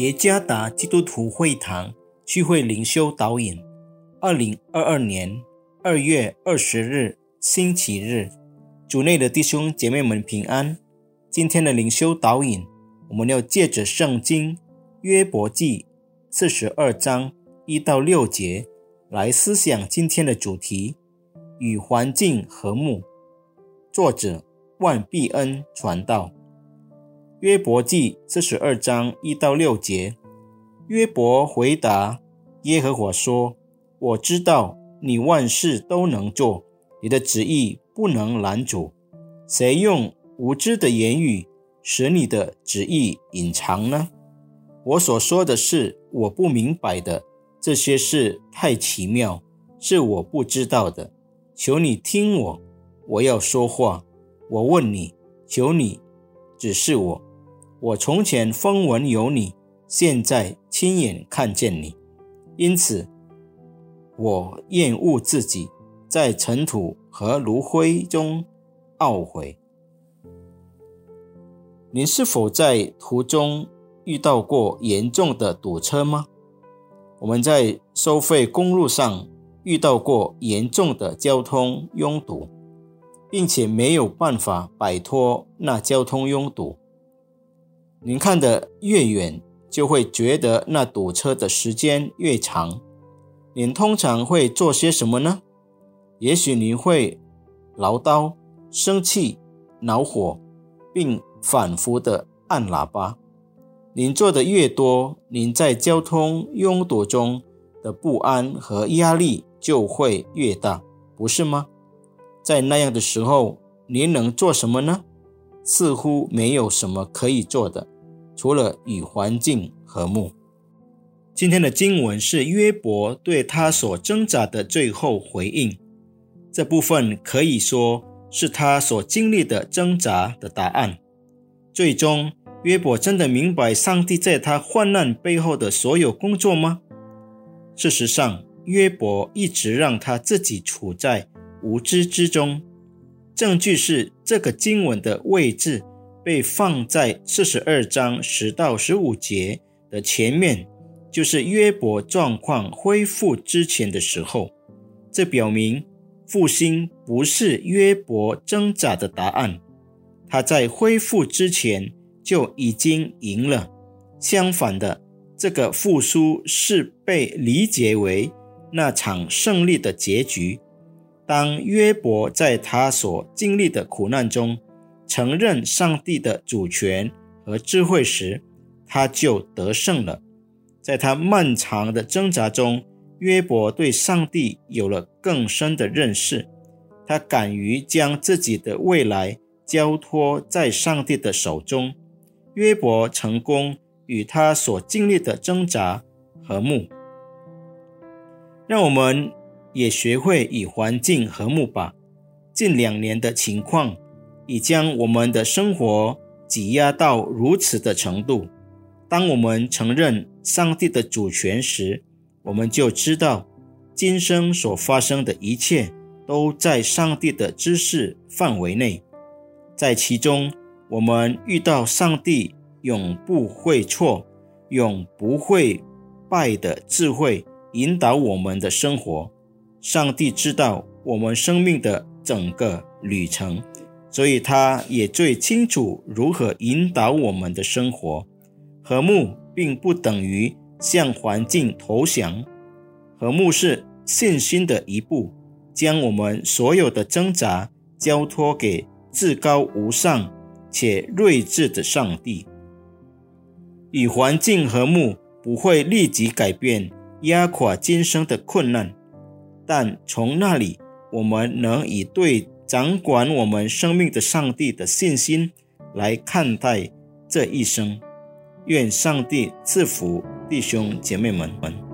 耶加达基督徒会堂聚会灵修导引，二零二二年二月二十日星期日，主内的弟兄姐妹们平安。今天的灵修导引，我们要借着圣经约伯记四十二章一到六节来思想今天的主题：与环境和睦。作者万必恩传道。约伯记四十二章一到六节，约伯回答耶和华说：“我知道你万事都能做，你的旨意不能拦阻。谁用无知的言语使你的旨意隐藏呢？我所说的是我不明白的，这些事太奇妙，是我不知道的。求你听我，我要说话。我问你，求你指示我。”我从前风闻有你，现在亲眼看见你，因此我厌恶自己，在尘土和炉灰中懊悔。您是否在途中遇到过严重的堵车吗？我们在收费公路上遇到过严重的交通拥堵，并且没有办法摆脱那交通拥堵。您看得越远，就会觉得那堵车的时间越长。您通常会做些什么呢？也许您会唠叨、生气、恼火，并反复的按喇叭。您做的越多，您在交通拥堵中的不安和压力就会越大，不是吗？在那样的时候，您能做什么呢？似乎没有什么可以做的。除了与环境和睦，今天的经文是约伯对他所挣扎的最后回应。这部分可以说是他所经历的挣扎的答案。最终，约伯真的明白上帝在他患难背后的所有工作吗？事实上，约伯一直让他自己处在无知之中。证据是这个经文的位置。被放在四十二章十到十五节的前面，就是约伯状况恢复之前的时候。这表明复兴不是约伯挣扎的答案，他在恢复之前就已经赢了。相反的，这个复苏是被理解为那场胜利的结局。当约伯在他所经历的苦难中，承认上帝的主权和智慧时，他就得胜了。在他漫长的挣扎中，约伯对上帝有了更深的认识。他敢于将自己的未来交托在上帝的手中。约伯成功与他所经历的挣扎和睦。让我们也学会与环境和睦吧。近两年的情况。已将我们的生活挤压到如此的程度。当我们承认上帝的主权时，我们就知道今生所发生的一切都在上帝的知识范围内。在其中，我们遇到上帝永不会错、永不会败的智慧引导我们的生活。上帝知道我们生命的整个旅程。所以，他也最清楚如何引导我们的生活。和睦并不等于向环境投降，和睦是信心的一步，将我们所有的挣扎交托给至高无上且睿智的上帝。与环境和睦不会立即改变压垮今生的困难，但从那里，我们能以对。掌管我们生命的上帝的信心来看待这一生，愿上帝赐福弟兄姐妹们们。